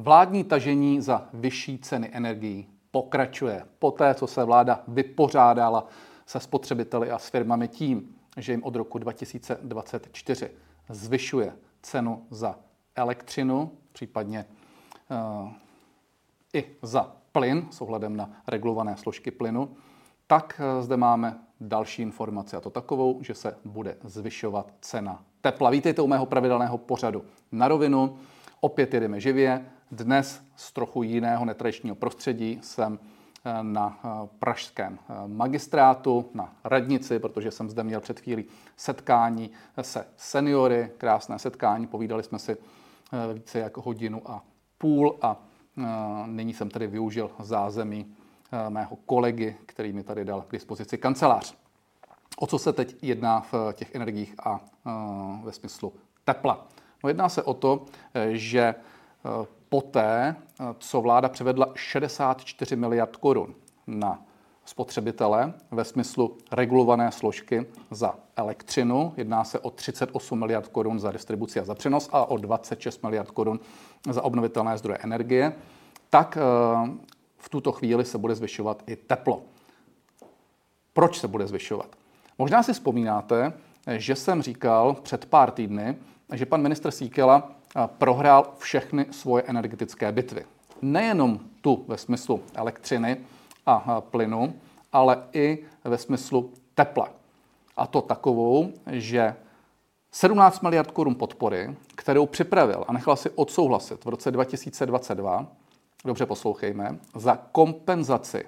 Vládní tažení za vyšší ceny energií pokračuje. Poté, co se vláda vypořádala se spotřebiteli a s firmami tím, že jim od roku 2024 zvyšuje cenu za elektřinu, případně uh, i za plyn s ohledem na regulované složky plynu, tak uh, zde máme další informaci a to takovou, že se bude zvyšovat cena tepla. Vítejte u mého pravidelného pořadu na rovinu. Opět jedeme živě. Dnes z trochu jiného netradičního prostředí jsem eh, na eh, pražském eh, magistrátu, na radnici, protože jsem zde měl před chvílí setkání se seniory, krásné setkání, povídali jsme si více jako hodinu a půl a nyní jsem tedy využil zázemí mého kolegy, který mi tady dal k dispozici kancelář. O co se teď jedná v těch energiích a ve smyslu tepla? No jedná se o to, že poté, co vláda převedla 64 miliard korun na spotřebitele ve smyslu regulované složky za elektřinu. Jedná se o 38 miliard korun za distribuci a za přenos a o 26 miliard korun za obnovitelné zdroje energie. Tak eh, v tuto chvíli se bude zvyšovat i teplo. Proč se bude zvyšovat? Možná si vzpomínáte, že jsem říkal před pár týdny, že pan ministr Síkela prohrál všechny svoje energetické bitvy. Nejenom tu ve smyslu elektřiny a plynu, ale i ve smyslu tepla. A to takovou, že 17 miliard korun podpory, kterou připravil a nechal si odsouhlasit v roce 2022, dobře poslouchejme, za kompenzaci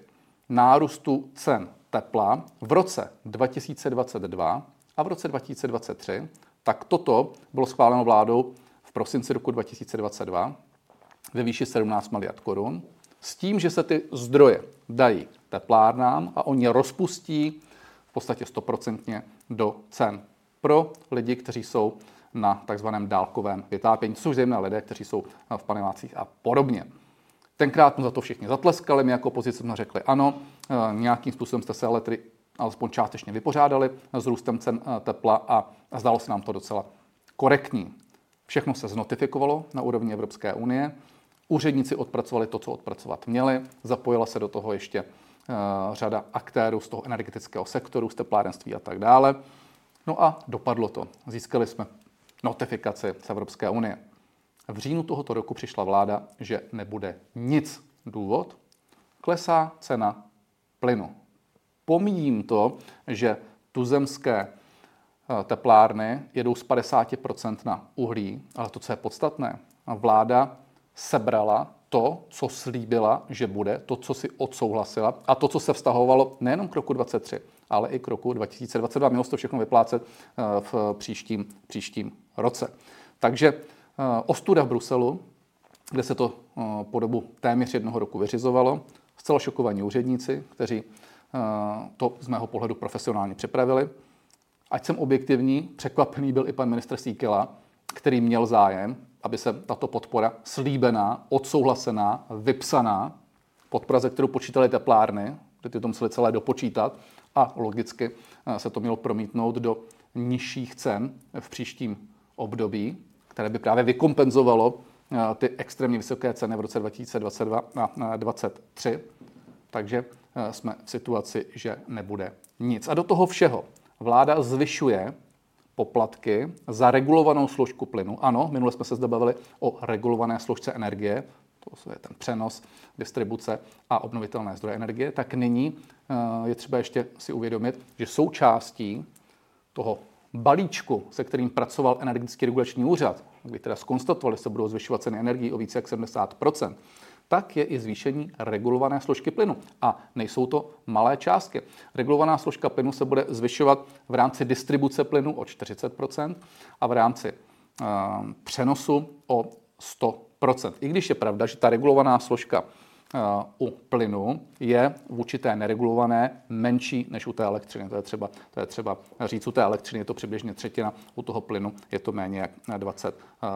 nárůstu cen tepla v roce 2022 a v roce 2023, tak toto bylo schváleno vládou v prosinci roku 2022 ve výši 17 miliard korun, s tím, že se ty zdroje dají teplárnám a oni rozpustí v podstatě stoprocentně do cen pro lidi, kteří jsou na takzvaném dálkovém vytápění, což zejména lidé, kteří jsou v panelácích a podobně. Tenkrát mu za to všichni zatleskali, my jako opozice jsme řekli ano, e, nějakým způsobem jste se ale tedy alespoň částečně vypořádali s růstem cen e, tepla a zdalo se nám to docela korektní. Všechno se znotifikovalo na úrovni Evropské unie. Úředníci odpracovali to, co odpracovat měli. Zapojila se do toho ještě uh, řada aktérů z toho energetického sektoru, z teplárenství a tak dále. No a dopadlo to. Získali jsme notifikaci z Evropské unie. V říjnu tohoto roku přišla vláda, že nebude nic. Důvod? Klesá cena plynu. Pomíjím to, že tuzemské Eh, teplárny jedou z 50% na uhlí, ale to, co je podstatné, vláda sebrala to, co slíbila, že bude, to, co si odsouhlasila a to, co se vztahovalo nejenom k roku 23, ale i k roku 2022. Mělo se to všechno vyplácet eh, v příštím, příštím roce. Takže eh, ostuda v Bruselu, kde se to po dobu téměř jednoho roku vyřizovalo, zcela šokovaní úředníci, kteří to z mého pohledu profesionálně připravili, ať jsem objektivní, překvapený byl i pan ministr Síkela, který měl zájem, aby se tato podpora slíbená, odsouhlasená, vypsaná, podpora, kterou počítali teplárny, ty to museli celé dopočítat a logicky eh, se to mělo promítnout do nižších cen v příštím období, které by právě vykompenzovalo eh, ty extrémně vysoké ceny v roce 2022 a 2023. Takže eh, jsme v situaci, že nebude nic. A do toho všeho vláda zvyšuje poplatky za regulovanou složku plynu. Ano, minule jsme se zde bavili o regulované složce energie, to je ten přenos, distribuce a obnovitelné zdroje energie, tak nyní eh, je třeba ještě si uvědomit, že součástí toho balíčku, se kterým pracoval energetický regulační úřad, kdy teda skonstatovali, že se budou zvyšovat ceny energii o více jak 70 tak je i zvýšení regulované složky plynu. A nejsou to malé částky. Regulovaná složka plynu se bude zvyšovat v rámci distribuce plynu o 40% a v rámci uh, přenosu o 100% I když je pravda, že ta regulovaná složka uh, u plynu je v určité neregulované menší než u té elektřiny. To je třeba, to je třeba říct, u té elektřiny je to přibližně třetina, u toho plynu je to méně jak 20 uh,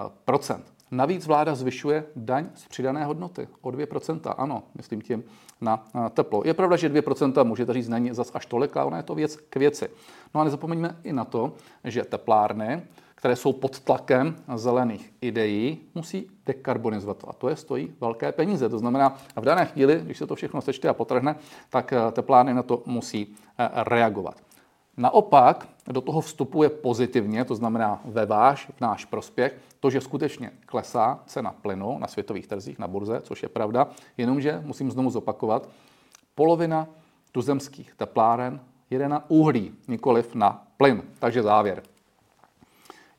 Navíc vláda zvyšuje daň z přidané hodnoty o 2%. Ano, myslím tím na teplo. Je pravda, že 2% můžete říct, není zas až tolik, ale ona je to věc k věci. No a nezapomeňme i na to, že teplárny, které jsou pod tlakem zelených ideí, musí dekarbonizovat. A to je stojí velké peníze. To znamená, v dané chvíli, když se to všechno sečte a potrhne, tak eh, teplárny na to musí eh, reagovat. Naopak do toho vstupuje pozitivně, to znamená ve váš, v náš prospěch, to, že skutečně klesá cena plynu na světových trzích, na burze, což je pravda, jenomže musím znovu zopakovat, polovina tuzemských tepláren jede na uhlí, nikoliv na plyn. Takže závěr.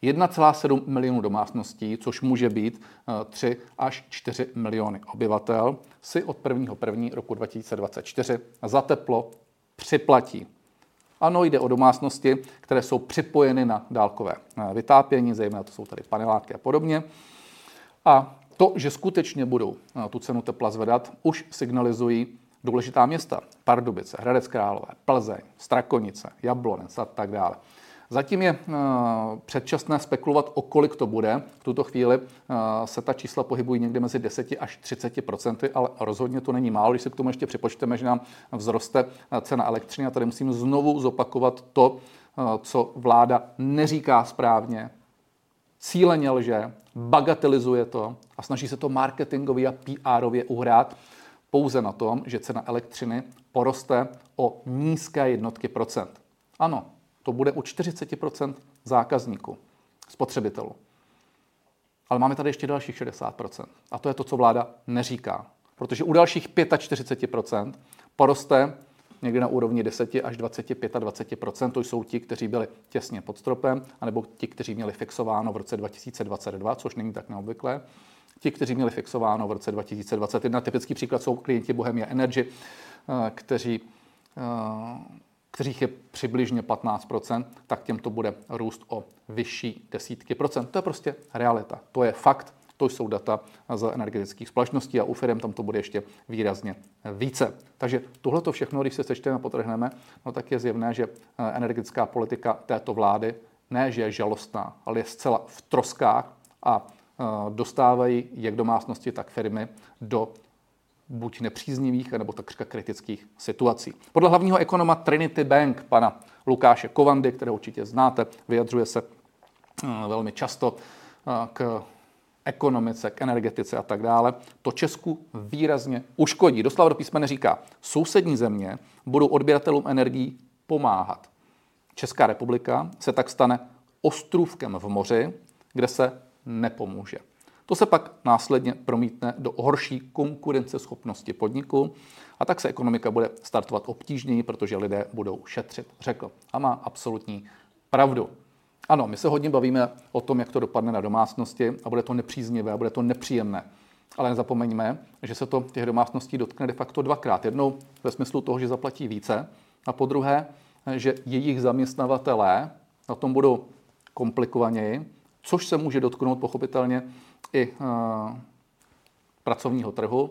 1,7 milionů domácností, což může být 3 eh, až 4 miliony obyvatel, si od 1. 1. roku 2024 za teplo připlatí. Ano, jde o domácnosti, které jsou připojeny na dálkové eh, vytápění, zejména to jsou tady paneláky a podobně. A to, že skutečně budou eh, tu cenu tepla zvedat, už signalizují důležitá města. Pardubice, Hradec Králové, Plzeň, Strakonice, Jablonec a tak dále. Zatím je eh, předčasné spekulovat, o kolik to bude. V tuto chvíli eh, se ta čísla pohybují někde mezi 10 až 30 procenty, ale rozhodně to není málo. Když se k tomu ještě připočteme, že nám vzroste eh, cena elektřiny, a tady musím znovu zopakovat to, co vláda neříká správně, cíleně lže, bagatelizuje to a snaží se to marketingově a PRově uhrát pouze na tom, že cena elektřiny poroste o nízké jednotky procent. Ano, to bude u 40% zákazníků, spotřebitelů. Ale máme tady ještě dalších 60% A to je to, co vláda neříká. Protože u dalších 45% poroste někde na úrovni 10 až 25 20 To jsou ti, kteří byli těsně pod stropem, anebo ti, kteří měli fixováno v roce 2022, což není tak neobvyklé. Ti, kteří měli fixováno v roce 2021, typický příklad jsou klienti Bohemia Energy, eh, kteří eh, kterých je přibližně 15% tak těm to bude růst o vyšší desítky procent. To je prostě realita. To je fakt. To jsou data z energetických společností a u firm tam to bude ještě výrazně více. Takže tohle to všechno, když se sečteme a potrhneme, no tak je zjevné, že eh, energetická politika této vlády ne, že je žalostná, ale je zcela v troskách a eh, dostávají jak domácnosti, tak firmy do buď nepříznivých, nebo takřka kritických situací. Podle hlavního ekonoma Trinity Bank, pana Lukáše Kovandy, kterého určitě znáte, vyjadřuje se eh, velmi často eh, k ekonomice, k energetice a tak dále, to Česku výrazně uškodí. Doslova do písmene říká, sousední země budou odběratelům energií pomáhat. Česká republika se tak stane ostrůvkem v moři, kde se nepomůže. To se pak následně promítne do horší konkurenceschopnosti podniku a tak se ekonomika bude startovat obtížněji, protože lidé budou šetřit, řekl. A má absolutní pravdu. Ano, my se hodně bavíme o tom, jak to dopadne na domácnosti a bude to nepříznivé bude to nepříjemné. Ale nezapomeňme, že se to těch domácností dotkne de facto dvakrát. Jednou ve smyslu toho, že zaplatí více a po druhé, že jejich zaměstnavatelé na tom budou komplikovaněji, což se může dotknout pochopitelně i uh, pracovního trhu.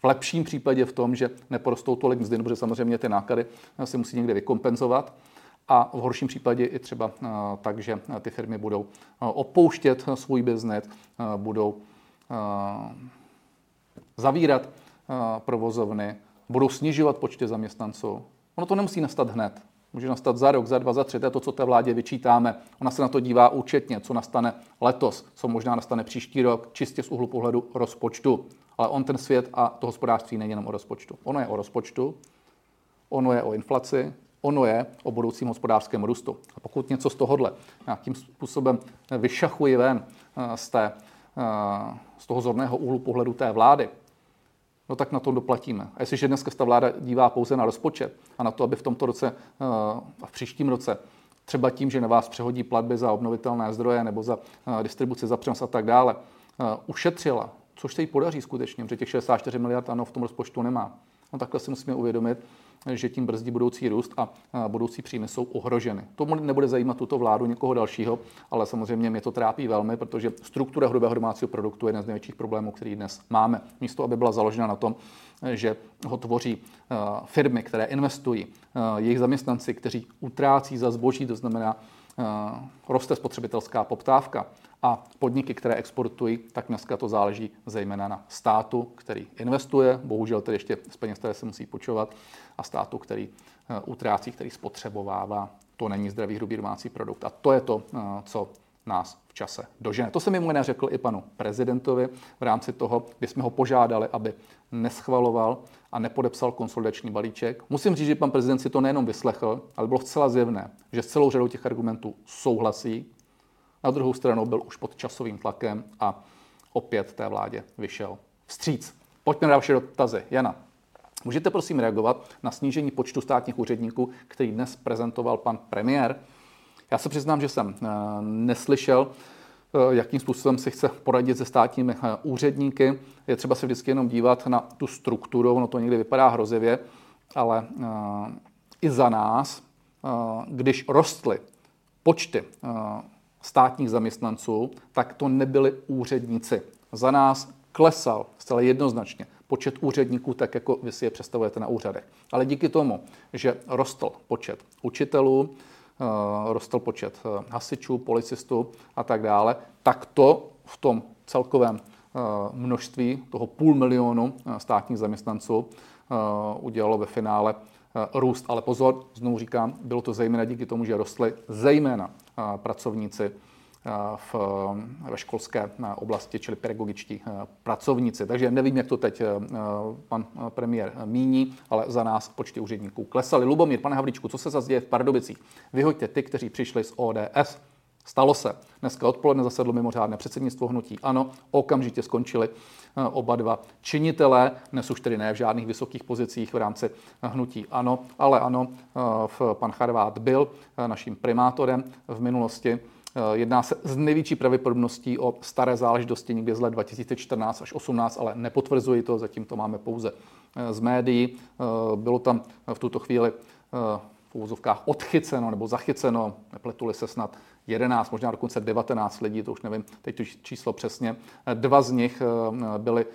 V lepším případě v tom, že neporostou tolik mzdy, protože samozřejmě ty náklady si musí někde vykompenzovat. A v horším případě i třeba uh, tak, že ty firmy budou opouštět svůj biznet, budou zavírat provozovny, budou snižovat počty zaměstnanců. Ono to nemusí nastat hned. Může nastat za rok, za dva, za tři. To je to, co té vládě vyčítáme. Ona se na to dívá účetně, co nastane letos, co možná nastane příští rok, čistě z úhlu pohledu rozpočtu. Ale on ten svět a to hospodářství není jenom o rozpočtu. Ono je o rozpočtu, ono je o inflaci, ono je o budoucím hospodářském růstu. A pokud něco z tohohle nějakým způsobem vyšachuje ven eh, z, té, eh, z toho zorného úhlu pohledu té vlády, no tak na to doplatíme. A jestliže dneska ta vláda dívá pouze na rozpočet a na to, aby v tomto roce eh, a v příštím roce třeba tím, že na vás přehodí platby za obnovitelné zdroje nebo za eh, distribuci, za přenos a tak dále, eh, ušetřila, což se jí podaří skutečně, protože těch 64 miliard ano v tom rozpočtu nemá. No takhle si musíme uvědomit, že tím brzdí budoucí růst a budoucí příjmy jsou ohroženy. To nebude zajímat tuto vládu někoho dalšího, ale samozřejmě mě to trápí velmi, protože struktura hrubého domácího produktu je jeden z největších problémů, který dnes máme. Místo, aby byla založena na tom, že ho tvoří firmy, které investují, jejich zaměstnanci, kteří utrácí za zboží, to znamená roste spotřebitelská poptávka A podniky, které exportují, tak dneska to záleží zejména na státu, který investuje, bohužel tedy ještě z peněz, které se musí počovat, a státu, který eh, utrácí, který spotřebovává. To není zdravý hrubý domácí produkt. A to je to, eh, co nás v čase dožene. To jsem mimo jiné řekl i panu prezidentovi v rámci toho, kdy jsme ho požádali, aby neschvaloval a nepodepsal konsolidační balíček. Musím říct, že pan prezident si to nejenom vyslechl, ale bylo zcela zjevné, že s celou řadou těch argumentů souhlasí. Na druhou stranu byl už pod časovým tlakem a opět té vládě vyšel vstříc. Pojďme na vaše dotazy. Jana, můžete prosím reagovat na snížení počtu státních úředníků, který dnes prezentoval pan premiér? Já se přiznám, že jsem eh, neslyšel, eh, jakým způsobem si chce poradit se státními eh, úředníky. Je třeba se vždycky jenom dívat na tu strukturu, ono to někdy vypadá hrozivě, ale i za nás, když rostly počty státních zaměstnanců, tak to nebyli úředníci. Za nás klesal zcela jednoznačně počet úředníků, tak jako vy si je představujete na úřadech. Ale díky tomu, že rostl počet učitelů, Eh, rostl počet eh, hasičů, policistů a tak dále, tak to v tom celkovém eh, množství toho půl milionu státních zaměstnanců udělalo ve finále růst. Ale pozor, znovu říkám, bylo to zejména díky tomu, že rostly zejména pracovníci v, ve školské oblasti, čili pedagogičtí pracovníci. Takže nevím, jak to teď pan premiér míní, ale za nás počty úředníků klesaly. Lubomír, pane Havlíčku, co se zase děje v Pardubicích? Vyhoďte ty, kteří přišli z ODS. Stalo se. Dneska odpoledne zasedlo mimořádné předsednictvo hnutí ANO, okamžitě skončili oba dva činitelé, dnes už tedy ne v žádných vysokých pozicích v rámci hnutí ANO, ale ano, pan Charvát byl naším primátorem v minulosti Eh, jedná se z největší pravděpodobností o staré záležitosti někdy z let 2014 až 18, ale nepotvrzuji to, zatím to máme pouze eh, z médií. Eh, bylo tam v tuto chvíli úvozovkách odchyceno nebo zachyceno, nepletuli se snad 11, možná dokonce 19 lidí, to už nevím teď to číslo přesně. Dva z nich byli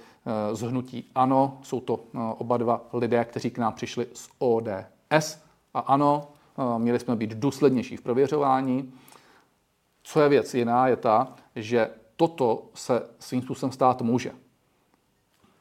z hnutí ANO, jsou to oba dva lidé, kteří k nám přišli z ODS. A ano, měli jsme být důslednější v prověřování, co je věc jiná, je ta, že toto se svým způsobem stát může.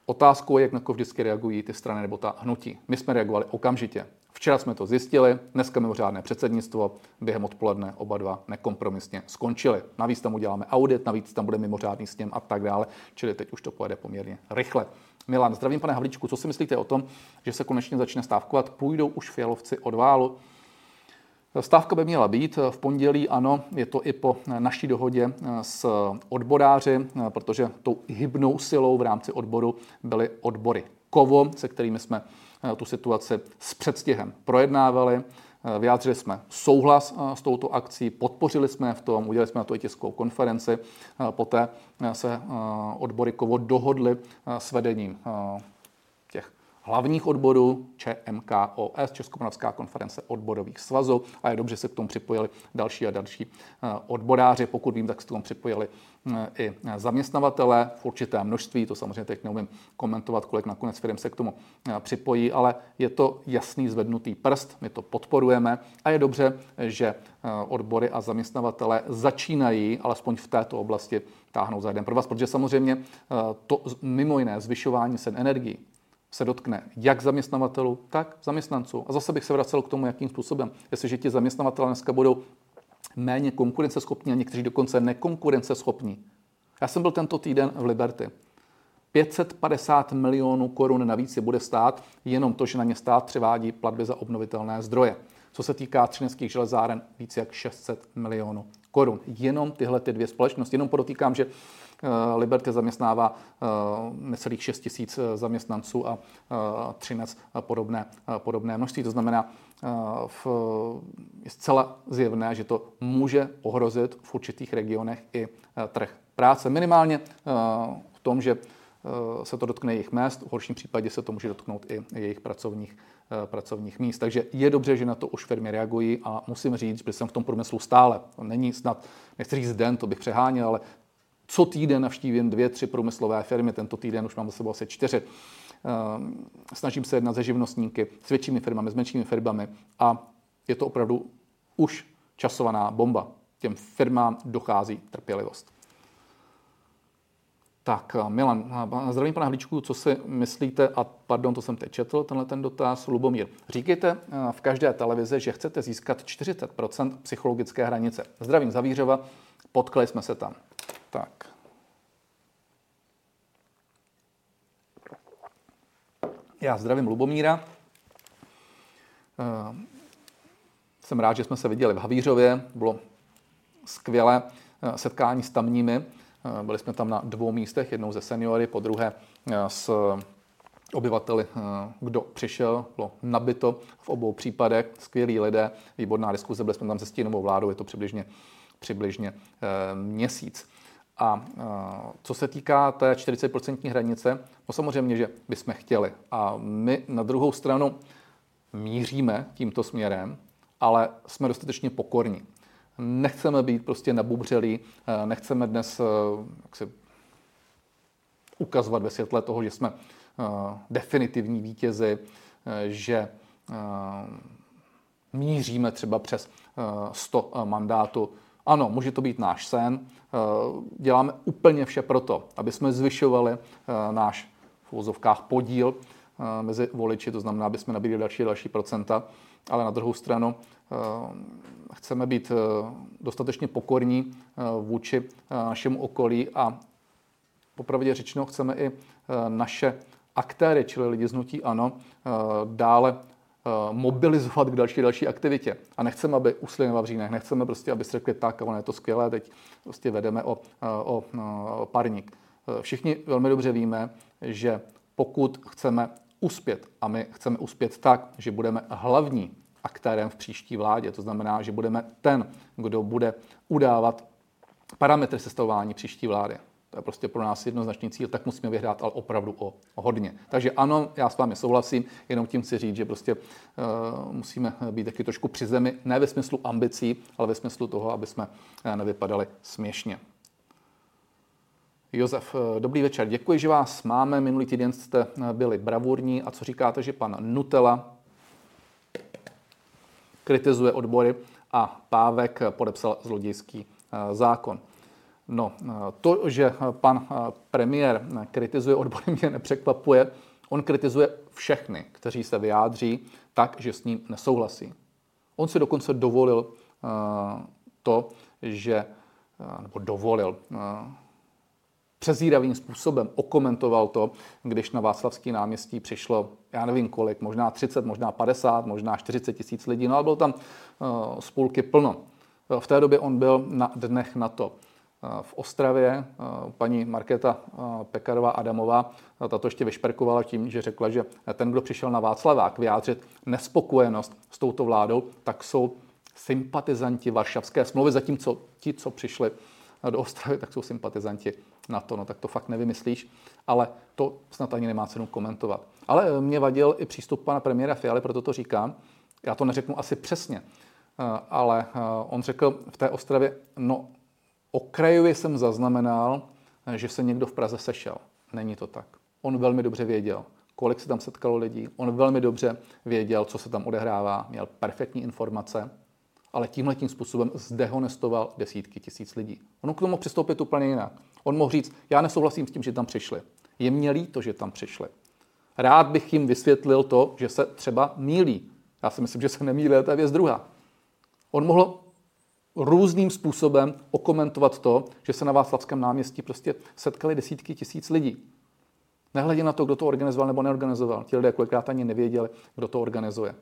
Otázkou je, jak na to vždycky reagují ty strany nebo ta hnutí. My jsme reagovali okamžitě. Včera jsme to zjistili, dneska mimořádné předsednictvo, během odpoledne oba dva nekompromisně skončili. Navíc tam uděláme audit, navíc tam bude mimořádný sněm a tak dále, čili teď už to pojede poměrně rychle. Milan, zdravím pane Havlíčku, co si myslíte o tom, že se konečně začne stávkovat, půjdou už fialovci od válu? Stávka by měla být v pondělí, ano, je to i po naší dohodě s odboráři, protože tou hybnou silou v rámci odboru byly odbory Kovo, se kterými jsme tu situaci s předstihem projednávali. Vyjádřili jsme souhlas s touto akcí, podpořili jsme v tom, udělali jsme na to i tiskovou konferenci. Poté se odbory Kovo dohodli s vedením hlavních odborů ČMKOS, Českomoravská konference odborových svazů. A je dobře, že se k tomu připojili další a další eh, odboráři. Pokud vím, tak se k tomu připojili eh, i zaměstnavatele v určité množství, to samozřejmě teď neumím komentovat, kolik nakonec firm se k tomu eh, připojí, ale je to jasný zvednutý prst, my to podporujeme. A je dobře, že odbory a zaměstnavatele začínají, alespoň v této oblasti, táhnout za jeden pro vás, protože samozřejmě to mimo jiné zvyšování cen energií, se dotkne jak zaměstnavatelů, tak zaměstnanců. A zase bych se vracel k tomu, jakým způsobem. Jestliže ti zaměstnavatelé dneska budou méně konkurenceschopní a někteří dokonce nekonkurenceschopní. Já jsem byl tento týden v Liberty. 550 milionů korun navíc je bude stát jenom to, že na ně stát převádí platby za obnovitelné zdroje. Co se týká třineckých železáren, více jak 600 milionů korun. Jenom tyhle ty dvě společnosti. Jenom podotýkám, že Liberty zaměstnává eh, necelých 6 tisíc eh, zaměstnanců a Třinec podobné, podobné množství. To znamená, v, je zcela zjevné, že to může ohrozit v určitých regionech i trh práce. Minimálně v tom, že se to dotkne jejich mest, v horším případě se to může dotknout i jejich pracovních, pracovních míst. Takže je dobře, že na to už firmy reagují a musím říct, že jsem v tom průmyslu stále. To není snad, nechci říct den, to bych přeháněl, ale co týden navštívím dvě, tři průmyslové firmy, tento týden už mám za sebou asi čtyři. Ehm, snažím se jednat se živnostníky, s většími firmami, s menšími firmami a je to opravdu už časovaná bomba. Těm firmám dochází trpělivost. Tak, Milan, zdravím pana Hlíčku, co si myslíte, a pardon, to jsem teď četl, tenhle ten dotaz, Lubomír. Říkejte v každé televizi, že chcete získat 40% psychologické hranice. Zdravím Zavířova, potkali jsme se tam. Tak. Já zdravím Lubomíra. Jsem rád, že jsme se viděli v Havířově. Bylo skvělé setkání s tamními Eh, byli jsme tam na dvou místech, jednou ze seniory, po druhé eh, s obyvateli, eh, kdo přišel, bylo nabito v obou případech, skvělí lidé, výborná diskuze, byli jsme tam se stínovou vládou, je to přibližně, přibližně měsíc. A co se týká té 40% hranice, no samozřejmě, že bychom chtěli. A my na druhou stranu míříme tímto směrem, ale jsme dostatečně pokorní nechceme být prostě nabubřelí, eh, nechceme dnes eh, jak se, ukazovat ve světle toho, že jsme eh, definitivní vítězi, že míříme třeba přes 100 mandátů. Ano, může to být náš sen. Děláme úplně vše proto, aby jsme zvyšovali náš v úzovkách podíl mezi voliči, to znamená, aby jsme nabídli další další procenta, ale na druhou stranu chceme být eh, dostatečně pokorní eh, vůči eh, našemu okolí a popravdě řečeno chceme i naše aktéry, čili lidi z ANO, dále mobilizovat k další další aktivitě. A nechceme, aby usli na Vavřínech, nechceme prostě, aby si řekli tak, ono je to skvělé, teď prostě vedeme o, o, o parník. Všichni velmi dobře víme, že pokud chceme uspět, a my chceme uspět tak, že budeme hlavní aktérem v příští vládě. To znamená, že budeme ten, kdo bude udávat parametry sestavování příští vlády. To je prostě pro nás jednoznačný cíl, tak musíme vyhrát, ale opravdu o, hodně. Takže ano, já s vámi souhlasím, jenom tím chci říct, že prostě uh, musíme být taky trošku při zemi, ne ve smyslu ambicí, ale ve smyslu toho, aby jsme uh, nevypadali směšně. Josef, uh, dobrý večer. Děkuji, že vás máme. Minulý týden jste byli bravurní. A co říkáte, že pan Nutella kritizuje odbory a Pávek podepsal zlodějský eh, zákon. No, eh, to, že pan eh, premiér kritizuje odbory, mě nepřekvapuje. On kritizuje všechny, kteří se vyjádří tak, že s ním nesouhlasí. On si dokonce dovolil to, že, nebo dovolil, přezíravým způsobem okomentoval to, když na Václavský náměstí přišlo, já nevím kolik, možná 30, možná 50, možná 40 tisíc lidí, no ale bylo tam spolky plno. V té době on byl na dnech na to v Ostravě paní Markéta Pekarová Adamová tato ještě vyšperkovala tím, že řekla, že ten, kdo přišel na Václavák vyjádřit nespokojenost s touto vládou, tak jsou sympatizanti Varšavské smlouvy, zatímco ti, co přišli do Ostravy, tak jsou sympatizanti na to, no tak to fakt nevymyslíš, ale to snad ani nemá cenu komentovat. Ale eh, mě vadil i přístup pana premiéra Fialy, proto to říkám. Já to neřeknu asi přesně, eh, ale eh, on řekl v té Ostravě, no okrajově jsem zaznamenal, že se někdo v Praze sešel. Není to tak. On velmi dobře věděl, kolik se tam setkalo lidí. On velmi dobře věděl, co se tam odehrává, měl perfektní informace ale tímhle tím způsobem zdehonestoval desítky tisíc lidí. On k tomu přistoupit úplně jinak. On mohl říct, já nesouhlasím s tím, že tam přišli. Je mě líto, že tam přišli. Rád bych jim vysvětlil to, že se třeba mílí. Já si myslím, že se nemýlí, to je věc druhá. On mohl různým způsobem okomentovat to, že se na Václavském náměstí prostě setkali desítky tisíc lidí. Nehledě na to, kdo to organizoval nebo neorganizoval. Ti lidé kolikrát ani nevěděli, kdo to organizuje.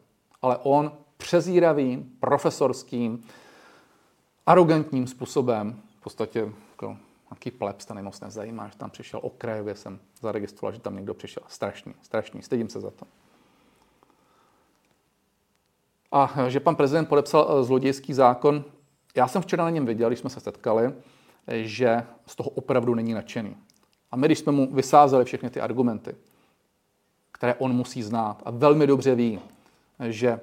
Ale on přezíravým, profesorským, arrogantním způsobem, v podstatě jako nějaký plebs, ten moc nezajímá, že tam přišel okrajově, jsem zaregistroval, že tam někdo přišel. Strašný, strašný, stydím se za to. A že pan prezident podepsal eh, zlodějský zákon, já jsem včera na něm viděl, když jsme se setkali, že z toho opravdu není nadšený. A my, když jsme mu vysázeli všechny ty argumenty, které on musí znát a velmi dobře ví, že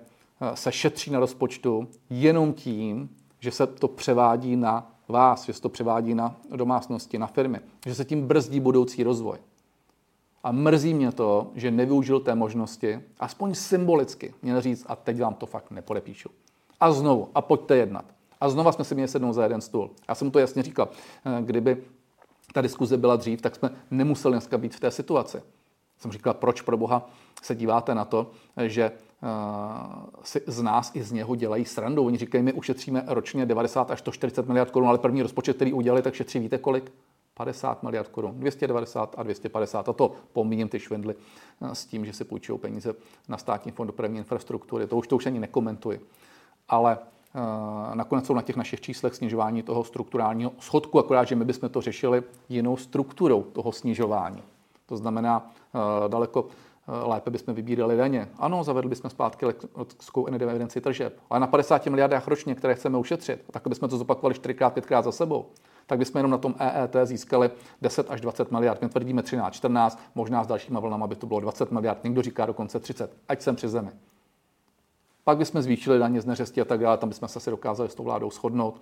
se šetří na rozpočtu jenom tím, že se to převádí na vás, že se to převádí na domácnosti, na firmy, že se tím brzdí budoucí rozvoj. A mrzí mě to, že nevyužil té možnosti, aspoň symbolicky, měl říct, a teď vám to fakt nepodepíšu. A znovu, a pojďte jednat. A znova jsme si měli sednout za jeden stůl. Já jsem mu to jasně říkal, kdyby ta diskuze byla dřív, tak jsme nemuseli dneska být v té situaci. Jsem říkal, proč pro boha se díváte na to, že uh, si z nás i z něho dělají srandu. Oni říkají, my ušetříme ročně 90 až 140 miliard korun, ale první rozpočet, který udělali, tak šetří víte kolik? 50 miliard korun, 290 a 250. A to pomíním ty švindly eh, s tím, že si půjčují peníze na státní fond dopravní infrastruktury. To už to už ani nekomentuji. Ale nakonec jsou na těch našich číslech snižování toho strukturálního schodku, akorát, že my bychom to řešili jinou strukturou toho snižování. To znamená uh, daleko lépe bychom vybírali daně. Ano, zavedli bychom zpátky elektronickou evidenci tržeb, ale na 50 miliardách ročně, které chceme ušetřit, tak bychom to zopakovali 4x, 5x za sebou tak bychom jenom na tom EET získali 10 až 20 miliard. My tvrdíme 13, 14, možná s dalšíma vlnama by to bylo 20 miliard, někdo říká dokonce 30, ať jsem při zemi. Pak bychom zvýšili daně z neřesti a tak dále, tam bychom se asi dokázali s tou vládou shodnout.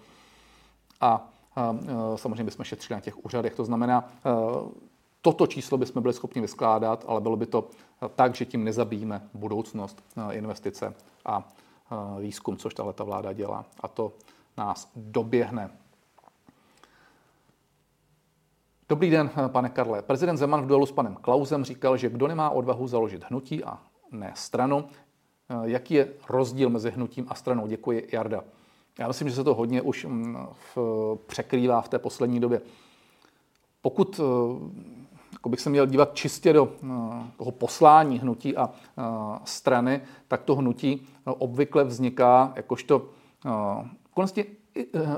A, a, a samozřejmě bychom šetřili na těch úřadech. To znamená, a, toto číslo bychom byli schopni vyskládat, ale bylo by to tak, že tím nezabijíme budoucnost, investice a výzkum, což tahle ta vláda dělá. A to nás doběhne. Dobrý den, pane Karle. Prezident Zeman v duelu s panem Klausem říkal, že kdo nemá odvahu založit hnutí a ne stranu, jaký je rozdíl mezi hnutím a stranou? Děkuji, Jarda. Já myslím, že se to hodně už mm, v, překrývá v té poslední době. Pokud eh, jako bych se měl dívat čistě do eh, toho poslání hnutí a strany, tak to hnutí obvykle vzniká jakožto konečně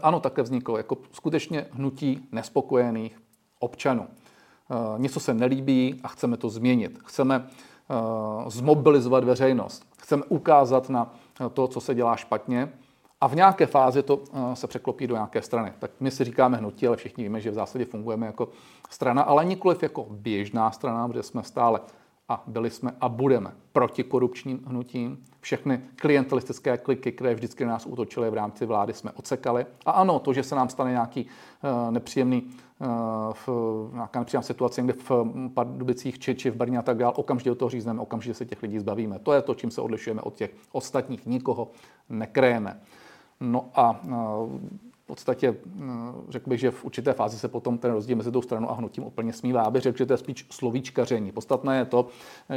ano, také vzniklo jako skutečně hnutí nespokojených, občanů. Eh, něco se nelíbí a chceme to změnit. Chceme eh, zmobilizovat veřejnost. Chceme ukázat na to, co se dělá špatně a v nějaké fázi to eh, se překlopí do nějaké strany. Tak my si říkáme hnutí, ale všichni víme, že v zásadě fungujeme jako strana, ale nikoliv jako běžná strana, protože jsme stále a byli jsme a budeme proti korupčním hnutím. Všechny klientelistické kliky, které vždycky na nás útočily v rámci vlády, jsme odsekali. A ano, to, že se nám stane nějaký uh, nepříjemný uh, v, nějaká nepříjemná situace někde v Pardubicích či, či v Brně a tak dále, okamžitě do toho řízneme, okamžitě se těch lidí zbavíme. To je to, čím se odlišujeme od těch ostatních. Nikoho nekrejeme. No a uh, podstatě řekl bych, že v určité fázi se potom ten rozdíl mezi tou stranou a hnutím úplně smívá. Aby řekl, že to je spíš slovíčkaření. Podstatné je to,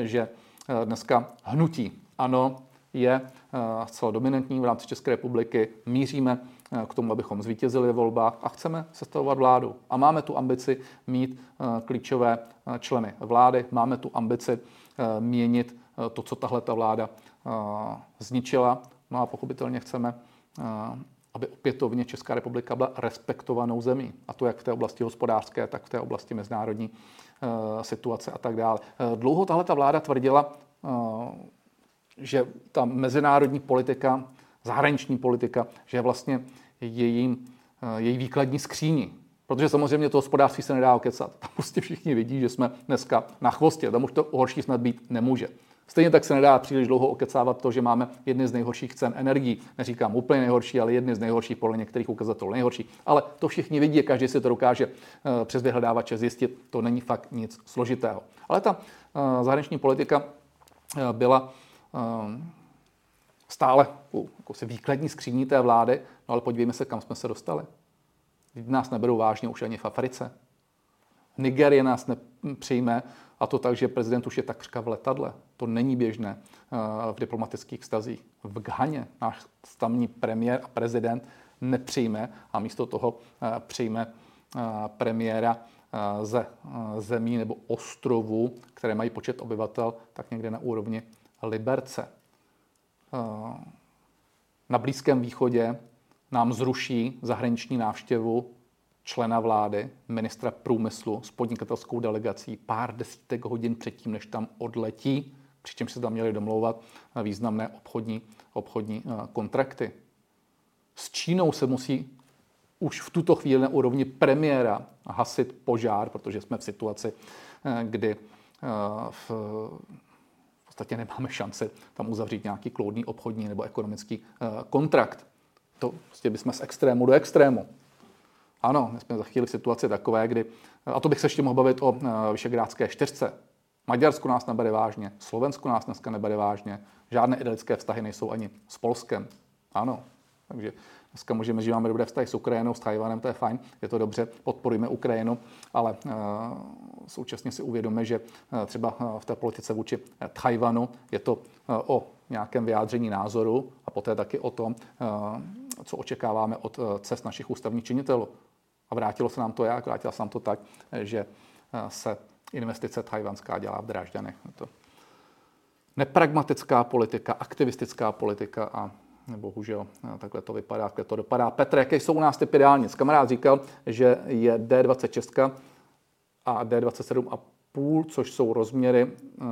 že eh, dneska hnutí ano je eh, zcela dominantní v rámci České republiky. Míříme eh, k tomu, abychom zvítězili ve volbách a chceme sestavovat vládu. A máme tu ambici mít klíčové členy vlády, máme tu ambici měnit to, co tahle ta vláda zničila. No a pochopitelně chceme aby opětovně Česká republika byla respektovanou zemí. A to jak v té oblasti hospodářské, tak v té oblasti mezinárodní uh, situace a tak dále. Uh, dlouho tahle ta vláda tvrdila, uh, že ta mezinárodní politika, zahraniční politika, že je vlastně její, její výkladní skříní. Protože samozřejmě to hospodářství se nedá okecat. Tam prostě všichni vidí, že jsme dneska na chvostě. Tam už to horší snad být nemůže. Stejně tak se nedá příliš dlouho okecávat to, že máme jedny z nejhorších cen energií. Neříkám úplně nejhorší, ale jedny z nejhorších podle některých ukazatelů nejhorší. Ale to všichni vidí, každý si to dokáže eh, přes vyhledávače zjistit. To není fakt nic složitého. Ale ta eh, zahraniční politika eh, byla stále jako se výkladní skříní té vlády, no ale podívejme se, kam jsme se dostali. Nás neberou vážně už ani v Africe. Nigerie nás nepřijme a to tak, že prezident už je takřka v letadle. To není běžné eh, v diplomatických stazích. V Ghaně náš tamní premiér a prezident nepřijme a místo toho eh, přijme eh, premiéra ze zemí nebo ostrovů, které mají počet obyvatel, tak někde na úrovni Liberce. Na Blízkém východě nám zruší zahraniční návštěvu člena vlády, ministra průmyslu s podnikatelskou delegací pár desítek hodin předtím, než tam odletí, přičemž se tam měli domlouvat významné obchodní, obchodní eh, kontrakty. S Čínou se musí už v tuto chvíli na úrovni premiéra hasit požár, protože jsme v situaci, eh, kdy eh, v podstatě nemáme šanci tam uzavřít nějaký kloudný obchodní nebo ekonomický kontrakt. To prostě bychom z extrému do extrému. Ano, my jsme za chvíli v situaci takové, kdy, a to bych se ještě mohl bavit o eh, Vyšegrádské čtyřce. Maďarsko nás nebere vážně, Slovensko nás dneska nebere vážně, žádné idylické vztahy nejsou ani s Polskem. Ano, Takže dneska můžeme, že máme dobré vztahy s Ukrajinou, s Tajvanem, to je fajn, je to dobře, podporujeme Ukrajinu, ale uh, současně si uvědomíme, že uh, třeba v té politice vůči Tajvanu je to uh, o nějakém vyjádření názoru a poté taky o tom, co očekáváme od cest našich ústavních činitelů. A vrátilo se nám to jak? Vrátilo se nám to tak, že se investice tajvanská dělá v Drážďanech. To nepragmatická politika, aktivistická politika a bohužel takhle to vypadá, takhle to dopadá. Petr, jaké jsou u nás typy dálnic? Kamarád říkal, že je D26 a D27 a půl, což jsou rozměry eh,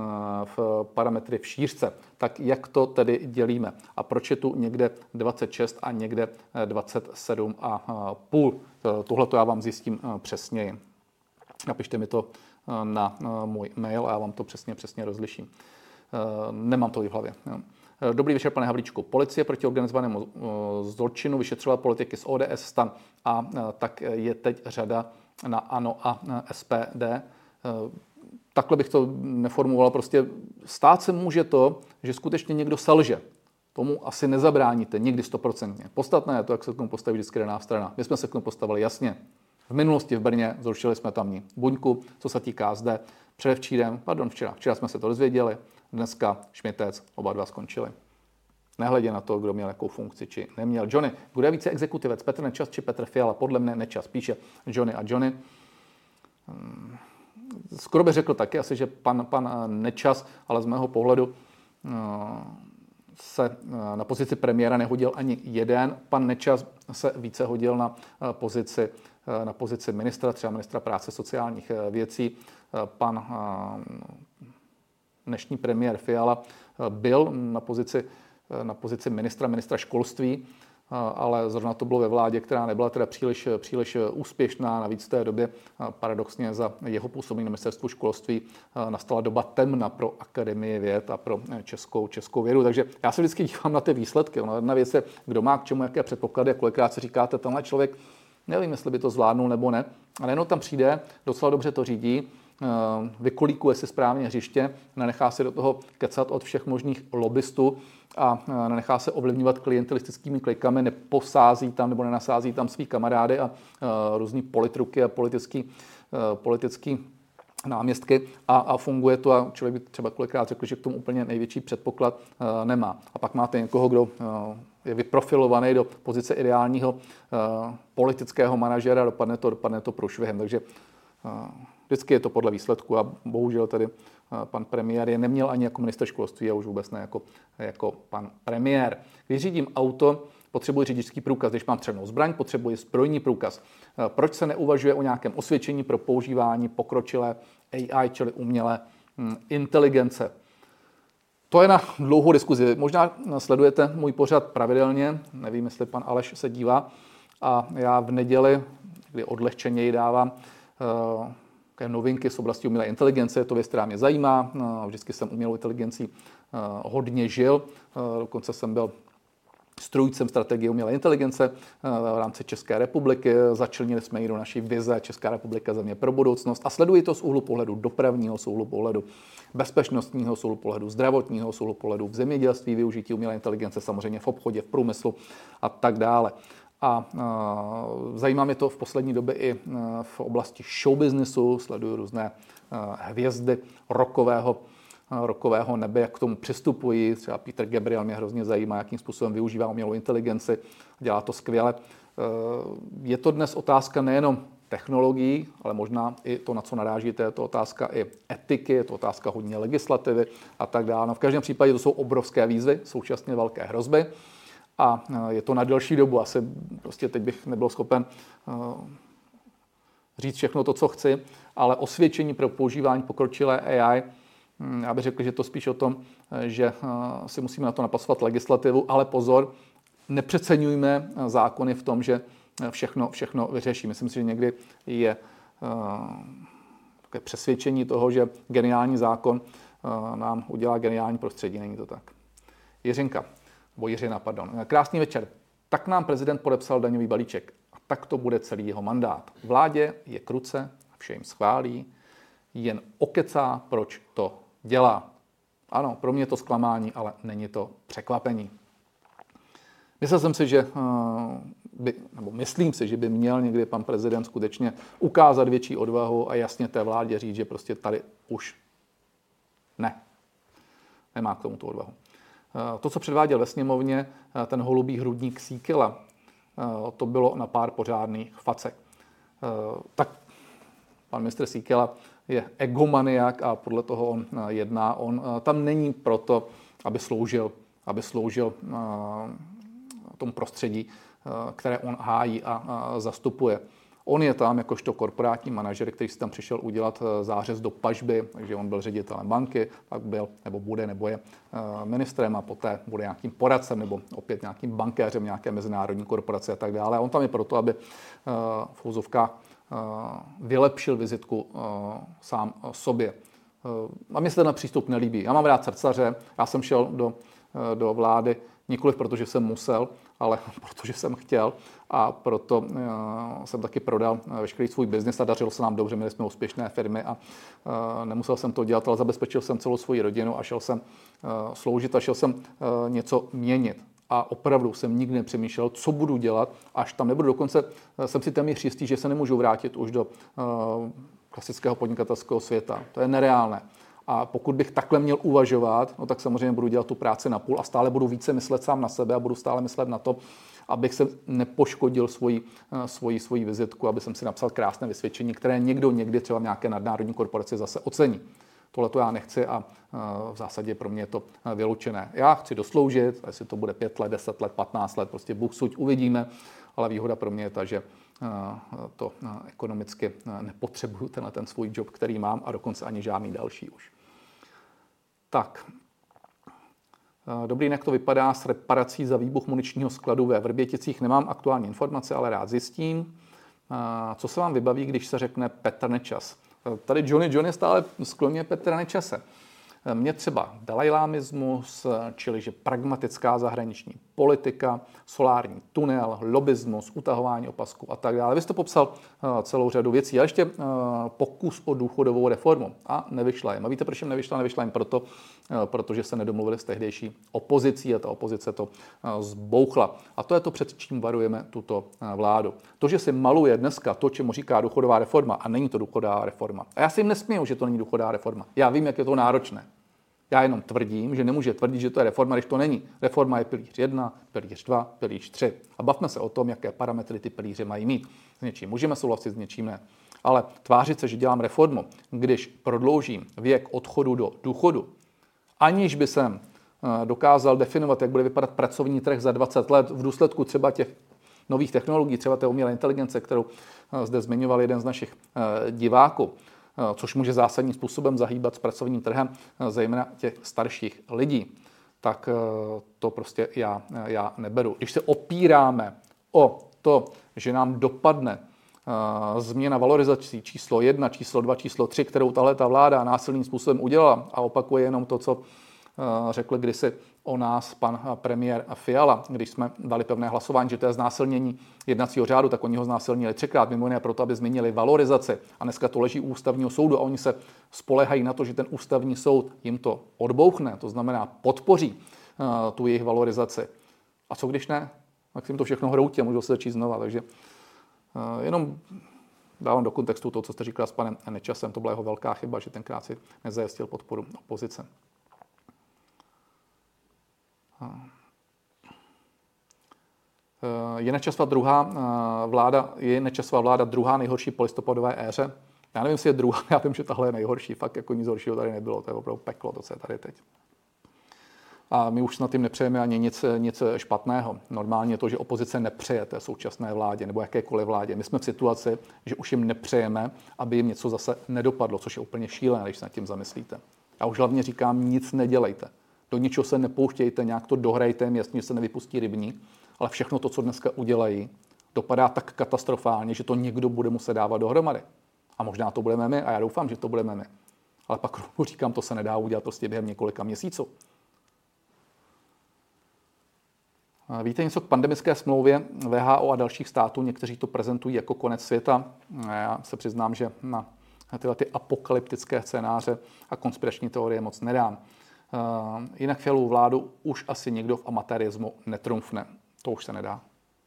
v parametry v šířce. Tak jak to tedy dělíme? A proč je tu někde 26 a někde 27 a eh, půl? Tohle to já vám zjistím eh, přesněji. Napište mi to na můj mail a já vám to přesně, přesně rozliším. Nemám to v hlavě. Dobrý večer, pane Havlíčku. Policie proti organizovanému zločinu vyšetřovala politiky z ODS, STAN a tak je teď řada na ANO a SPD takhle bych to neformuloval, prostě stát se může to, že skutečně někdo selže. Tomu asi nezabráníte nikdy stoprocentně. Podstatné je to, jak se k tomu postaví vždycky daná strana. My jsme se k tomu postavili jasně. V minulosti v Brně zrušili jsme tamní buňku, co se týká zde. Předevčírem, pardon, včera, včera jsme se to dozvěděli, dneska Šmitec, oba dva skončili. Nehledě na to, kdo měl jakou funkci či neměl. Johnny, je více exekutivec, Petr Nečas či Petr Fiala? Podle mne Nečas píše Johnny a Johnny. Hmm skoro bych řekl taky asi, že pan, pan Nečas, ale z mého pohledu eh, se eh, na pozici premiéra nehodil ani jeden. Pan Nečas se více hodil na eh, pozici, na pozici ministra, třeba ministra práce sociálních věcí. Pan dnešní premiér Fiala byl na pozici, na pozici ministra, ministra školství ale zrovna to bylo ve vládě, která nebyla teda příliš, příliš úspěšná. Navíc v té době paradoxně za jeho působení na ministerstvu školství nastala doba temna pro Akademii věd a pro českou, českou vědu. Takže já se vždycky dívám na ty výsledky. Ono jedna věc je, kdo má k čemu, jaké předpoklady kolikrát si říkáte, tenhle člověk nevím, jestli by to zvládnul nebo ne. Ale jenom tam přijde, docela dobře to řídí, vykolíkuje si správně hřiště, nenechá si do toho kecat od všech možných lobbystů a nenechá se ovlivňovat klientelistickými klikami, neposází tam nebo nenasází tam svý kamarády a různý politruky a politický, politický náměstky a, a funguje to a člověk by třeba kolikrát řekl, že k tomu úplně největší předpoklad uh, nemá. A pak máte někoho, kdo uh, je vyprofilovaný do pozice ideálního uh, politického manažera, dopadne to, dopadne to průšvihem. Takže uh, vždycky je to podle výsledku a bohužel tady pan premiér je neměl ani jako minister školství a už vůbec ne jako, jako pan premiér. Když řídím auto, potřebuji řidičský průkaz. Když mám střelnou zbraň, potřebuji zbrojní průkaz. Proč se neuvažuje o nějakém osvědčení pro používání pokročilé AI, čili umělé hm, inteligence? To je na dlouhou diskuzi. Možná sledujete můj pořad pravidelně, nevím, jestli pan Aleš se dívá, a já v neděli, kdy odlehčeně dávám také novinky z oblasti umělé inteligence, to věc, která mě zajímá. No, vždycky jsem umělou inteligencí eh, hodně žil, eh, dokonce jsem byl strůjcem strategie umělé inteligence eh, v rámci České republiky. Začlenili jsme ji do naší vize Česká republika země pro budoucnost a sleduji to z úhlu pohledu dopravního, z úhlu pohledu bezpečnostního, z úhlu pohledu zdravotního, z úhlu pohledu v zemědělství, využití umělé inteligence, samozřejmě v obchodě, v průmyslu a tak dále. A zajímá mě to v poslední době i v oblasti showbiznesu, sleduju různé hvězdy rokového, rokového nebe, jak k tomu přistupují. Třeba Peter Gabriel mě hrozně zajímá, jakým způsobem využívá umělou inteligenci, dělá to skvěle. Je to dnes otázka nejenom technologií, ale možná i to, na co narážíte, je to otázka i etiky, je to otázka hodně legislativy a tak dále. No v každém případě to jsou obrovské výzvy, současně velké hrozby a e, je to na delší dobu. Asi prostě teď bych nebyl schopen e, říct všechno to, co chci, ale osvědčení pro používání pokročilé AI, hm, já bych řekl, že to spíš o tom, e, že si musíme na to napasovat legislativu, ale pozor, nepřeceňujme zákony v tom, že všechno, všechno vyřeší. Myslím si, že někdy je také přesvědčení toho, že geniální zákon nám udělá geniální prostředí. Není to tak. Jiřinka, Jiřina, pardon. Krásný večer. Tak nám prezident podepsal daňový balíček. A tak to bude celý jeho mandát. Vládě je kruce, vše jim schválí, jen okecá, proč to dělá. Ano, pro mě je to zklamání, ale není to překvapení. Myslel jsem si, že by, nebo myslím si, že by měl někdy pan prezident skutečně ukázat větší odvahu a jasně té vládě říct, že prostě tady už ne. Nemá k tomu tu odvahu. To, co předváděl ve sněmovně, ten holubý hrudník Síkela, to bylo na pár pořádných facek. Tak pan ministr Síkela je egomaniak a podle toho on jedná. On tam není proto, aby sloužil, aby sloužil tomu prostředí, které on hájí a zastupuje. On je tam jakožto korporátní manažer, který si tam přišel udělat eh, zářez do pažby, takže on byl ředitelem banky, pak byl, nebo bude, nebo je eh, ministrem a poté bude nějakým poradcem nebo opět nějakým bankéřem nějaké mezinárodní korporace a tak dále. On tam je proto, aby eh, v vylepšil vizitku sám sobě. A mně se ten přístup nelíbí. Já mám rád srdcaře, já jsem šel do, do vlády nikoliv protože jsem musel, ale protože jsem chtěl a proto uh, jsem taky prodal uh, veškerý svůj biznis a dařilo se nám dobře, měli jsme úspěšné firmy a uh, nemusel jsem to dělat, ale zabezpečil jsem celou svoji rodinu a šel jsem sloužit a šel jsem něco měnit. A opravdu jsem nikdy nepřemýšlel, co budu dělat, až tam nebudu. Dokonce jsem si téměř jistý, že se nemůžu vrátit už do klasického podnikatelského světa. To je nereálné. A pokud bych takhle měl uvažovat, no tak samozřejmě budu dělat tu práci na půl a stále budu více myslet sám na sebe a budu stále myslet na to, abych se nepoškodil svoji, eh, svoji, svoji vizitku, aby jsem si napsal krásné vysvědčení, které někdo někdy třeba v nějaké nadnárodní korporaci zase ocení. Tohle to já nechci a eh, v zásadě pro mě je to eh, vyloučené. Já chci dosloužit, jestli to bude 5 let, 10 let, 15 let, prostě Bůh suď uvidíme, ale výhoda pro mě je ta, že to ekonomicky nepotřebuju tenhle ten svůj job, který mám a dokonce ani žádný další už. Tak, eh, Dobrý, jak to vypadá s reparací za výbuch muničního skladu ve Vrběticích? Nemám aktuální informace, ale rád zjistím. Eh, co se vám vybaví, když se řekne Petr Nečas? Eh, tady Johnny John je stále skloně Petra Nečase. Mě třeba dalajlámismus, čili že pragmatická zahraniční politika, solární tunel, lobismus, utahování opasku a tak dále. Vy jste popsal eh, celou řadu věcí, ale ještě eh, pokus o důchodovou reformu a nevyšla jim. A víte, proč jim nevyšla? Nevyšla jim proto, eh, protože se nedomluvili s tehdejší opozicí a ta opozice to zbouchla. A to je to, před čím varujeme tuto vládu. To, že si maluje dneska to, čemu říká důchodová reforma, a není to důchodová reforma. A já si jim nesmím, že to není důchodová reforma. Já vím, jak je to náročné. Já jenom tvrdím, že nemůže tvrdit, že to je reforma, když to není. Reforma je pilíř 1, pilíř 2, pilíř 3. A bavme se o tom, jaké parametry ty pilíře mají mít. S něčím můžeme souhlasit, s něčím ne. Ale tvářit se, že dělám reformu, když prodloužím věk odchodu do důchodu, aniž by jsem eh, dokázal definovat, jak bude vypadat pracovní trh za 20 let v důsledku třeba těch nových technologií, třeba té umělé inteligence, kterou eh, zde zmiňoval jeden z našich eh, diváků, což může zásadním způsobem zahýbat s pracovním trhem, eh, zejména těch starších lidí, tak eh, to prostě já, já neberu. Když se opíráme o to, že nám dopadne změna valorizací číslo 1, číslo 2, číslo 3, kterou tahle ta vláda násilným způsobem udělala a opakuje jenom to, co řekl kdysi o nás pan premiér Fiala, když jsme dali pevné hlasování, že to je znásilnění jednacího řádu, tak oni ho znásilnili třikrát, mimo jiné proto, aby změnili valorizaci. A dneska to leží u ústavního soudu a oni se spolehají na to, že ten ústavní soud jim to odbouchne, to znamená podpoří uh, tu jejich valorizaci. A co když ne? Tak jim to všechno hroutí a můžou se začít znova. Takže uh, jenom dávám do kontextu to, co jste říkala s panem Nečasem. To byla jeho velká chyba, že tenkrát si nezajistil podporu opozice. Eh, je nečasová druhá eh, vláda, je nečasová vláda druhá nejhorší po listopadové éře? Já nevím, jestli je druhá, já vím, že tahle je nejhorší. Fakt jako nic horšího tady nebylo. To je opravdu peklo, to, co je tady teď. A my už na tím nepřejeme ani nic, nic špatného. Normálně je to, že opozice nepřeje té současné vládě nebo jakékoliv vládě. My jsme v situaci, že už jim nepřejeme, aby jim něco zase nedopadlo, což je úplně šílené, když se nad tím zamyslíte. Já už hlavně říkám, nic nedělejte. Do ničeho se nepouštějte, nějak to dohrajte, jasně, že se nevypustí rybník, ale všechno to, co dneska udělají, dopadá tak katastrofálně, že to někdo bude muset dávat dohromady. A možná to budeme my, a já doufám, že to budeme my. Ale pak říkám, to se nedá udělat prostě během několika měsíců. Víte něco k pandemické smlouvě VHO a dalších států? Někteří to prezentují jako konec světa. Já se přiznám, že na tyhle ty apokalyptické scénáře a konspirační teorie moc nedám. Eh, jinak Fialovou vládu už asi nikdo v amatérismu netrumfne. To už se nedá.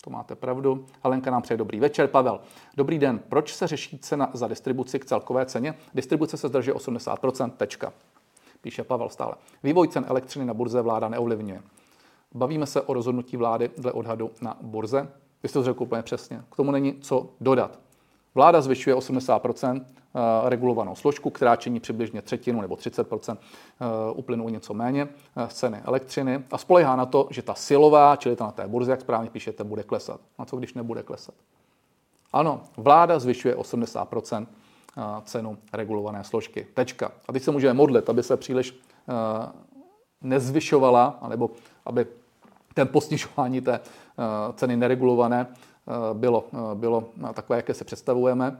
To máte pravdu. Helenka nám přeje dobrý večer. Pavel, dobrý den. Proč se řeší cena za distribuci k celkové ceně? Distribuce se zdrží 80%. Tečka. Píše Pavel stále. Vývoj cen elektřiny na burze vláda neovlivňuje. Bavíme se o rozhodnutí vlády dle odhadu na burze. Vy jste to řekl úplně přesně. K tomu není co dodat. Vláda zvyšuje 80 eh, regulovanou složku, která činí přibližně třetinu nebo 30 eh, uplynou něco méně eh, z ceny elektřiny a spolehá na to, že ta silová, čili ta na té burze, jak správně píšete, bude klesat. A co když nebude klesat? Ano, vláda zvyšuje 80% cenu regulované složky. Tečka. A teď se můžeme modlit, aby se příliš nezvyšovala, anebo aby ten posnižování té ceny neregulované Eh, bylo, eh, bylo takové, jaké se představujeme.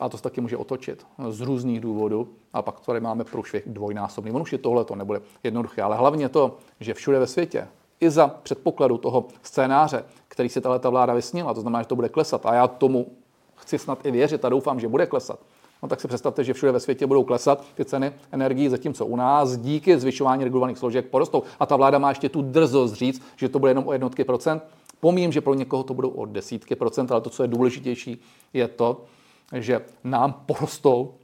A to se taky může otočit z různých důvodů. A pak tady máme průšvih dvojnásobný. On už je tohle to nebude jednoduché, ale hlavně to, že všude ve světě, i za předpokladu toho scénáře, který si tato vláda vysnila, to znamená, že to bude klesat. A já tomu chci snad i věřit a doufám, že bude klesat. No tak si představte, že všude ve světě budou klesat ty ceny energií, zatímco u nás díky zvyšování regulovaných složek porostou. A ta vláda má ještě tu drzost říct, že to bude jenom o jednotky procent. Pomím, že pro někoho to budou o desítky procent, ale to, co je důležitější, je to, že nám porostou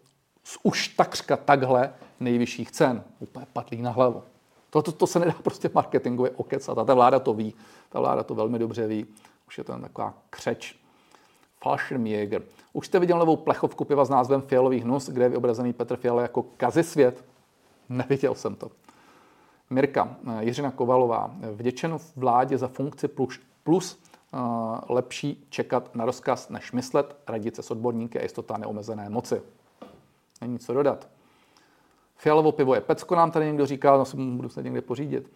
z už takřka takhle nejvyšších cen. Úplně padlí na hlavu. To, to, to se nedá prostě marketingově okecat. A ta vláda to ví. Ta vláda to velmi dobře ví. Už je to jen taková křeč. Fallschirmjäger. Už jste viděl novou plechovku piva s názvem Fialový hnus, kde je vyobrazený Petr Fiala jako kazisvět? Neviděl jsem to. Mirka, Jiřina Kovalová, vděčen vládě za funkci plus, plus lepší čekat na rozkaz, než myslet, radit se s odborníky a jistota neomezené moci. Není co dodat. Fialovo pivo je pecko, nám tady někdo říká, no si budu se někde pořídit.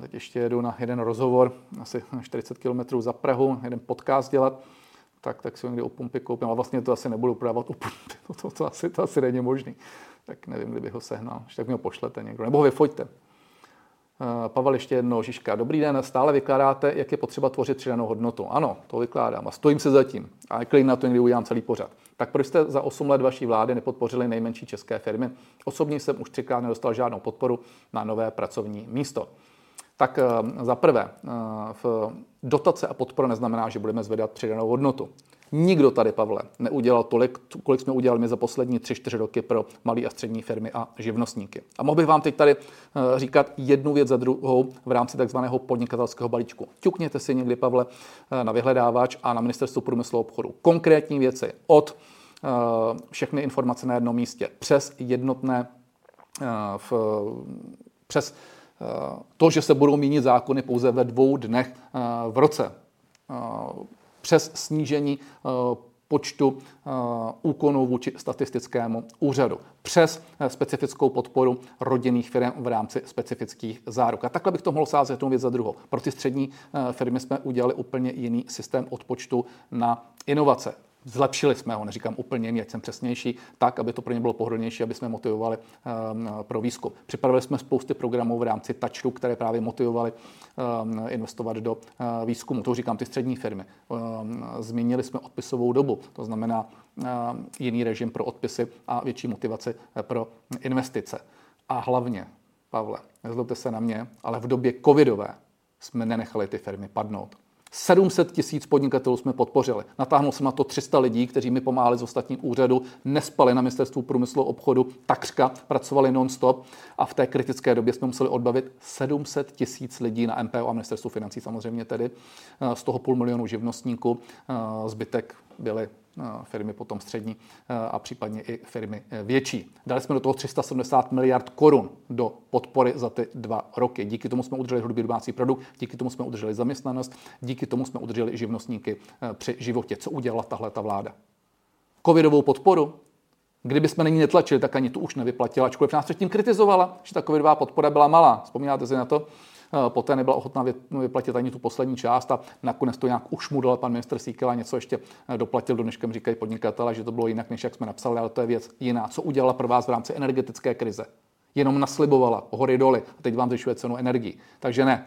Teď ještě jedu na jeden rozhovor, asi 40 km za Prahu, jeden podcast dělat, tak, tak si ho někdy u pumpy koupím, ale vlastně to asi nebudu prodávat u pumpy, to, to, to, asi, to asi není možný. Tak nevím, kdybych ho sehnal, tak mi ho pošlete někdo, nebo ho vyfoďte. Eh, Pavel ještě jednou, Žižka. Dobrý den, stále vykládáte, jak je potřeba tvořit přidanou hodnotu. Ano, to vykládám a stojím se za tím. A klidně na to někdy udělám celý pořad. Tak proč jste za 8 let vaší vlády nepodpořili nejmenší české firmy? Osobně jsem už třikrát nedostal žádnou podporu na nové pracovní místo. Tak eh, za prvé, eh, dotace a podpora neznamená, že budeme zvedat přidanou hodnotu. Nikdo tady, Pavle, neudělal tolik, kolik jsme udělali my za poslední 3-4 roky pro malé a střední firmy a živnostníky. A mohl bych vám teď tady eh, říkat jednu věc za druhou v rámci takzvaného podnikatelského balíčku. Ťukněte si někdy, Pavle, eh, na vyhledávač a na ministerstvo průmyslu a obchodu. Konkrétní věci od eh, všechny informace na jednom místě přes jednotné v, přes to, že se budou měnit zákony pouze ve dvou dnech v roce přes snížení eh, počtu eh, úkonů vůči statistickému úřadu přes eh, specifickou podporu rodinných firm v rámci specifických záruk. A takhle bych to mohl sázet jednu věc za druhou. Pro ty střední firmy jsme udělali úplně jiný systém odpočtu na inovace. Zlepšili jsme ho, neříkám úplně ať jsem přesnější, tak, aby to pro ně bylo pohodlnější, aby jsme motivovali um, pro výzkum. Připravili jsme spousty programů v rámci Touchru, které právě motivovali um, investovat do uh, výzkumu. To říkám ty střední firmy. Um, změnili jsme odpisovou dobu, to znamená jiný režim pro odpisy a větší motivaci uh, pro investice. A hlavně, Pavle, nezlobte se na mě, ale v době covidové jsme nenechali ty firmy padnout. 700 tisíc podnikatelů jsme podpořili. Natáhnul jsem na to 300 lidí, kteří mi pomáhali z ostatních úřadů, nespali na ministerstvu průmyslu a obchodu, takřka pracovali non-stop a v té kritické době jsme museli odbavit 700 tisíc lidí na MPO a ministerstvu financí samozřejmě tedy, z toho půl milionu živnostníků, zbytek byly Eh, firmy potom střední eh, a případně i firmy eh, větší. Dali jsme do toho 370 miliard korun do podpory za ty dva roky. Díky tomu jsme udrželi hrubý domácí produkt, díky tomu jsme udrželi zaměstnanost, díky tomu jsme udrželi živnostníky při životě. Co udělala tahle ta vláda? Covidovou podporu Kdyby jsme nyní netlačili, tak ani tu už nevyplatila, ačkoliv nás předtím kritizovala, že ta covidová podpora byla malá. Vzpomínáte si na to? Eh, poté nebyla ochotná vyplatit ani tu poslední část a nakonec to nějak ušmudl pan ministr Síkela, něco ještě eh, doplatil, do dneškem říkají podnikatele, že to bylo jinak, než jak jsme napsali, ale to je věc jiná. Co udělala pro vás v rámci energetické krize? Jenom naslibovala hory doly a teď vám zvyšuje cenu energii. Takže ne,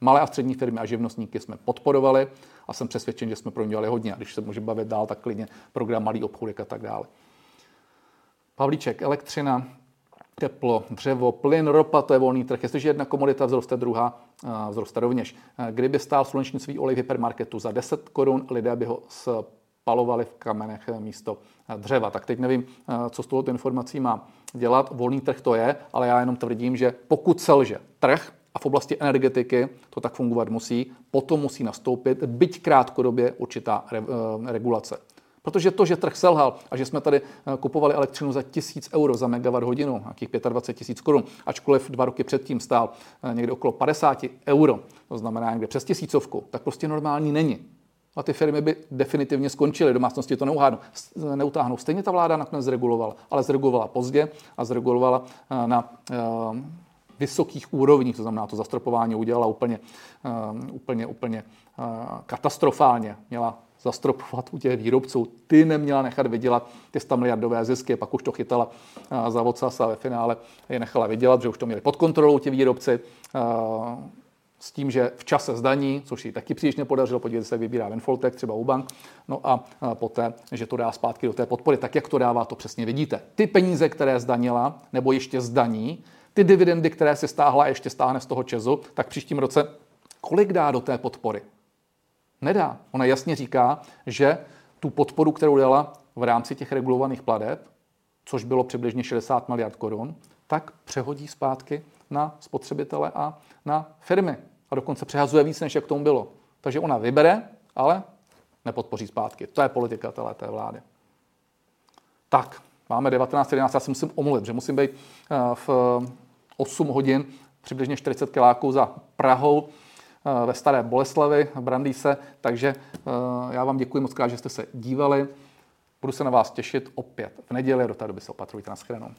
Malé a střední firmy a živnostníky jsme podporovali a jsem přesvědčen, že jsme pro ně dělali hodně. A když se může bavit dál, tak klidně program Malý obchůdek a tak dále. Pavlíček, elektřina teplo, dřevo, plyn, ropa, to je volný trh. Jestliže jedna komodita vzroste, druhá vzroste rovněž. Kdyby stál slunečnicový olej v hypermarketu za 10 korun, lidé by ho spalovali v kamenech místo dřeva. Tak teď nevím, co s touto informací má dělat. Volný trh to je, ale já jenom tvrdím, že pokud selže trh, a v oblasti energetiky to tak fungovat musí, potom musí nastoupit, byť krátkodobě, určitá re, regulace. Protože to, že trh selhal a že jsme tady eh, kupovali elektřinu za 1000 euro za megawatt hodinu, nějakých 25 tisíc korun, ačkoliv dva roky předtím stál eh, někde okolo 50 euro, to znamená někde přes tisícovku, tak prostě normální není. A ty firmy by definitivně skončily, domácnosti to neuhádnou, neutáhnou. Stejně ta vláda nakonec zregulovala, ale zregulovala pozdě a zregulovala eh, na vysokých úrovních, to znamená, to zastropování udělala úplně, úplně, úplně katastrofálně. Měla zastropovat u těch výrobců. Ty neměla nechat vydělat ty 100 miliardové zisky, pak už to chytala za vocas a ve finále je nechala vydělat, že už to měli pod kontrolou ti výrobci s tím, že v čase zdaní, což si taky příliš nepodařilo, podívejte se, jak vybírá Venfoltek, třeba u bank, no a poté, že to dá zpátky do té podpory, tak jak to dává, to přesně vidíte. Ty peníze, které zdanila, nebo ještě zdaní, ty dividendy, které si stáhla a ještě stáhne z toho Česu, tak příštím roce kolik dá do té podpory? Nedá. Ona jasně říká, že tu podporu, kterou dala v rámci těch regulovaných pladeb, což bylo přibližně 60 miliard korun, tak přehodí zpátky na spotřebitele a na firmy. A dokonce přehazuje víc, než jak tomu bylo. Takže ona vybere, ale nepodpoří zpátky. To je politika té vlády. Tak, máme 19.11. Já si musím omluvit, že musím být eh, v 8 hodin přibližně 40 kiláků za Prahou. Eh, ve Staré Boleslavi, Brandýse, takže eh, já vám děkuji moc krát, že jste se dívali. Budu se na vás těšit opět v neděli, do té doby se opatrujte na shledanou.